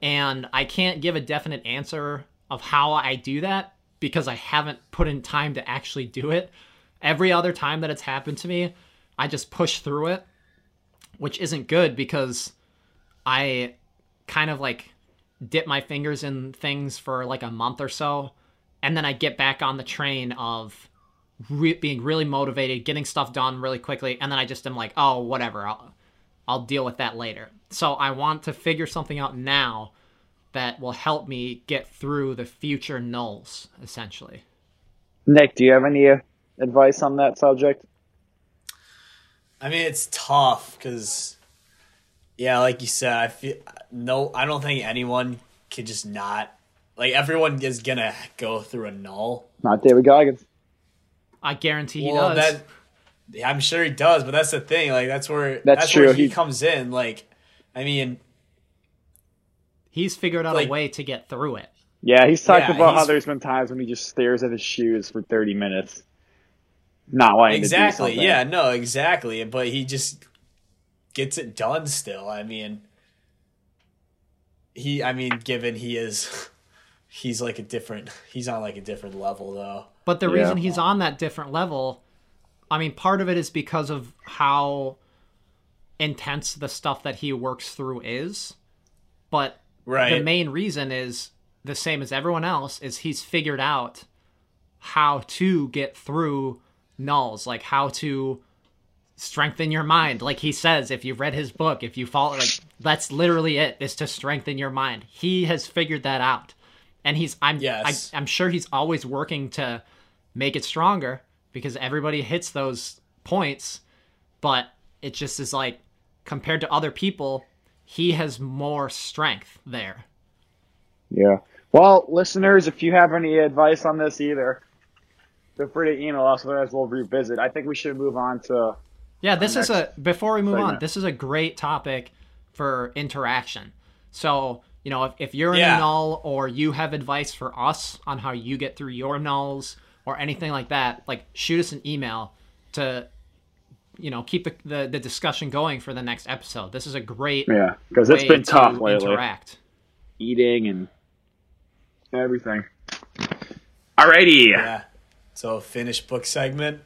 And I can't give a definite answer of how I do that because I haven't put in time to actually do it. Every other time that it's happened to me, I just push through it, which isn't good because I kind of like dip my fingers in things for like a month or so and then I get back on the train of re- being really motivated, getting stuff done really quickly, and then I just am like, oh, whatever, I'll I'll deal with that later. So I want to figure something out now that will help me get through the future nulls, essentially. Nick. Do you have any uh, advice on that subject? I mean, it's tough because, yeah, like you said, I feel no. I don't think anyone could just not like everyone is gonna go through a null. Not David Goggins. I guarantee he well, does. that yeah, I'm sure he does, but that's the thing. Like that's where That's where true, he, he- comes in. Like, I mean, He's figured out like- a way to get through it. Yeah, he's talked Yeah, about how there's been times when he just stares at his shoes for 30 minutes, not wanting exactly. to do something. Yeah, no, exactly. But he just gets it done. Still, I mean, he. I mean, given he is, [laughs] he's like a different. He's on like a different level though. But the Yeah. reason he's on that different level, I mean, part of it is because of how intense the stuff that he works through is. But Right. the main reason is the same as everyone else is he's figured out how to get through nulls, like how to strengthen your mind. Like he says, if you've read his book, if you follow like that's literally it, is to strengthen your mind. He has figured that out. and he's I'm Yes. I, I'm sure he's always working to make it stronger because everybody hits those points, but it just is like compared to other people, he has more strength there. Yeah. Well, listeners, if you have any advice on this either, feel free to email us. Otherwise, we'll revisit. I think we should move on to. Yeah, this is a before we move on, this is a great topic for interaction. So, you know, if, if you're in Yeah. a null or you have advice for us on how you get through your nulls or anything like that, like shoot us an email to you know, keep the, the, the discussion going for the next episode. This is a great Yeah, because it's been to tough lately. interact. Eating and everything. Alrighty. Yeah. Yeah. So finished book segment.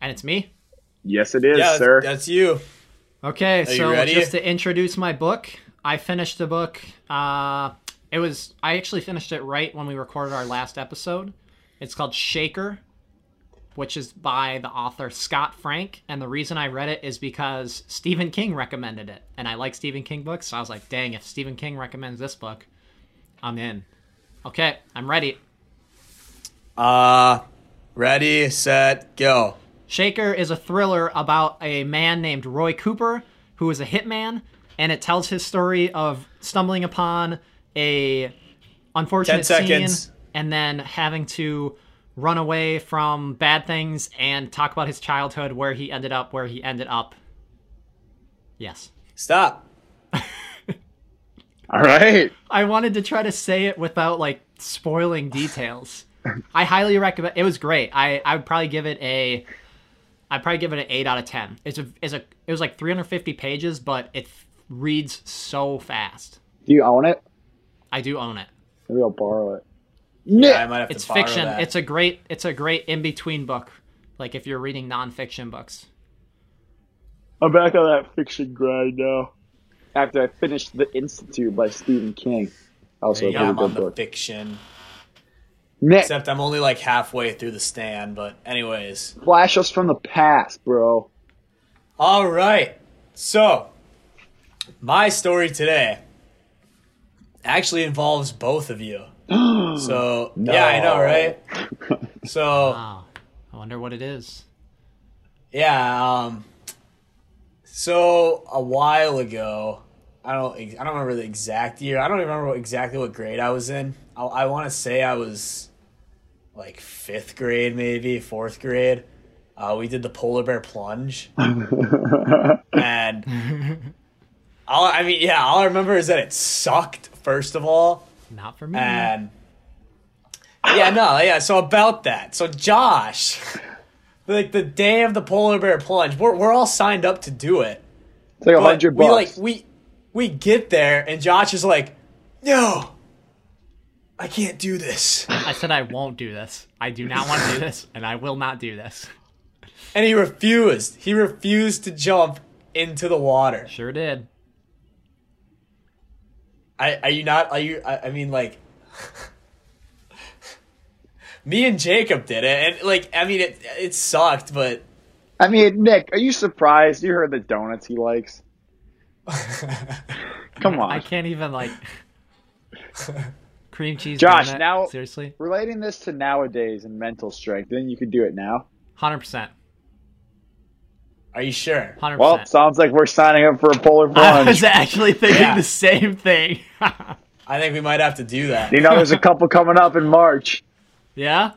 And it's me. Yes, it is, yeah, sir. that's, that's you. Okay, you so ready? just to introduce my book, I finished the book. Uh, it was I actually finished it right when we recorded our last episode. It's called Shaker, which is by the author Scott Frank, and the reason I read it is because Stephen King recommended it, and I like Stephen King books, so I was like, dang, if Stephen King recommends this book, I'm in. Okay, I'm ready. Uh, ready, set, go. Shaker is a thriller about a man named Roy Cooper who is a hitman, and it tells his story of stumbling upon a unfortunate scene and then having to run away from bad things and talk about his childhood, where he ended up, where he ended up. Yes. Stop. [laughs] All right. I wanted to try to say it without like spoiling details. I highly recommend. It was great. I I would probably give it a. I'd probably give it an eight out of ten. It's a it's a it was like 350 pages, but it f- reads so fast. Do you own it? I do own it. Maybe I'll borrow it. Yeah, I might have It's to borrow fiction. that. It's a great it's a great in between book. Like if you're reading nonfiction books. I'm back on that fiction grind now. After I finished The Institute by Stephen King. Also a yeah, pretty I'm on good the book. fiction. Nick, Except I'm only like halfway through the stand. But anyways, flash us from the past, bro. all right. So my story today actually involves both of you. [gasps] So yeah, I know, right? [laughs] So Wow. I wonder what it is. Yeah, um so a while ago, I don't I don't remember the exact year. I don't even remember exactly what grade I was in. I, I want to say I was like 5th grade maybe, 4th grade. Uh, we did the polar bear plunge. [laughs] and all I mean, yeah, all I remember is that it sucked first of all. Not for me. And yeah, no, yeah. So about that, so Josh, like the day of the polar bear plunge, we're we're all signed up to do it. It's like a But hundred we bucks. like we we get there, and Josh is like, "No, I can't do this," I said I won't do this. I do not want to do this, and I will not do this. and he refused. He refused to jump into the water. Sure did. I are you not? Are you? I, I mean, like. [laughs] Me and Jacob did it, and like, I mean, it it sucked, but I mean, Nick, are you surprised? You heard the donuts he likes. [laughs] Come on. I can't even like [laughs] cream cheese. Josh, donut? now- seriously, Relating this to nowadays and mental strength, then you could do it now. hundred percent, are you sure? 100%. Well, sounds like we're signing up for a polar plunge. I was actually thinking Yeah. the same thing. [laughs] I think we might have to do that. you know, there's a couple coming up in March. yeah,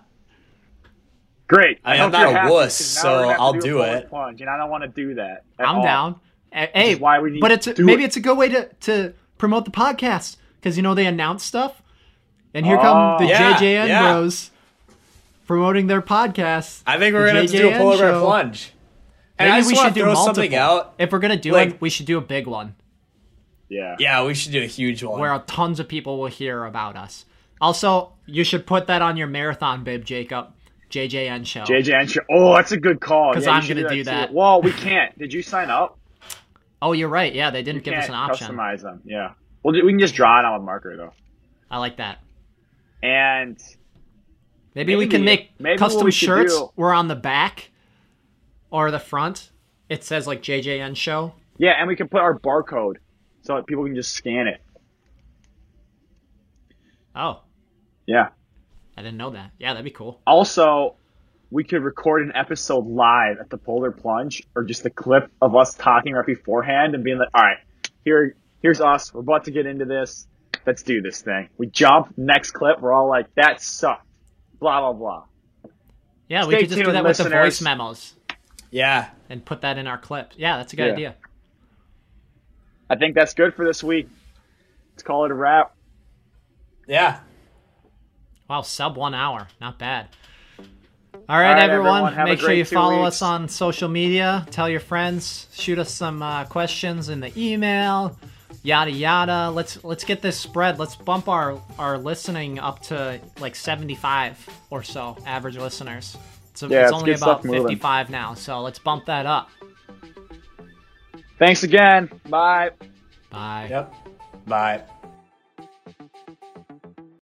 Great. I mean, hope I'm not you're a happy, wuss, 'cause so gonna have to I'll a do polar it. Plunge, and I don't want to do that. I'm all. down. Hey, is why we need but it's a, maybe it. it's a good way to to promote the podcast because you know they announce stuff, and here come Oh. the Yeah, JJN yeah. promoting their podcast. I think we're gonna have to do a JJN polar bear plunge. And Maybe I just we should to do throw multiple. something out. If we're gonna do Like- one, we should do a big one Yeah. Yeah, we should do a huge one. where tons of people will hear about us. Also, you should put that on your marathon bib, Jacob. JJN show. JJ show. Oh, that's a good call. 'Cause Yeah, I'm gonna do too. that. Well, we can't. Did you sign up? oh, you're right. Yeah, they didn't You give us can't an option. customize them. Yeah. Well, we can just draw it on a marker though. I like that. And Maybe, we can make maybe custom shirts do- where on the back or the front it says like JJN show. yeah, and we can put our barcode so that people can just scan it. Oh, Yeah. I didn't know that. Yeah, that'd be cool. Also, we could record an episode live at the Polar Plunge, or just a clip of us talking right beforehand and being like, "All right, here, here's us. We're about to get into this. Let's do this thing." We jump. Next clip, we're all like, "That sucked." Blah blah blah. Yeah, we Stay could just do tuned, that with the voice memos Yeah. and put that in our clip. Yeah, that's a good Yeah. idea. I think that's good for this week. Let's call it a wrap. Yeah. Wow, sub one hour. Not bad. All right, right, everyone. everyone, Make sure you follow weeks. us on social media. Tell your friends. Shoot us some uh, questions in the email. Yada yada. Let's let's get this spread. Let's bump our our listening up to like seventy five or so average listeners. So Yeah, it's only about stuff moving. fifty five now. So let's bump that up. Thanks again. Bye. Bye. Yep. Bye.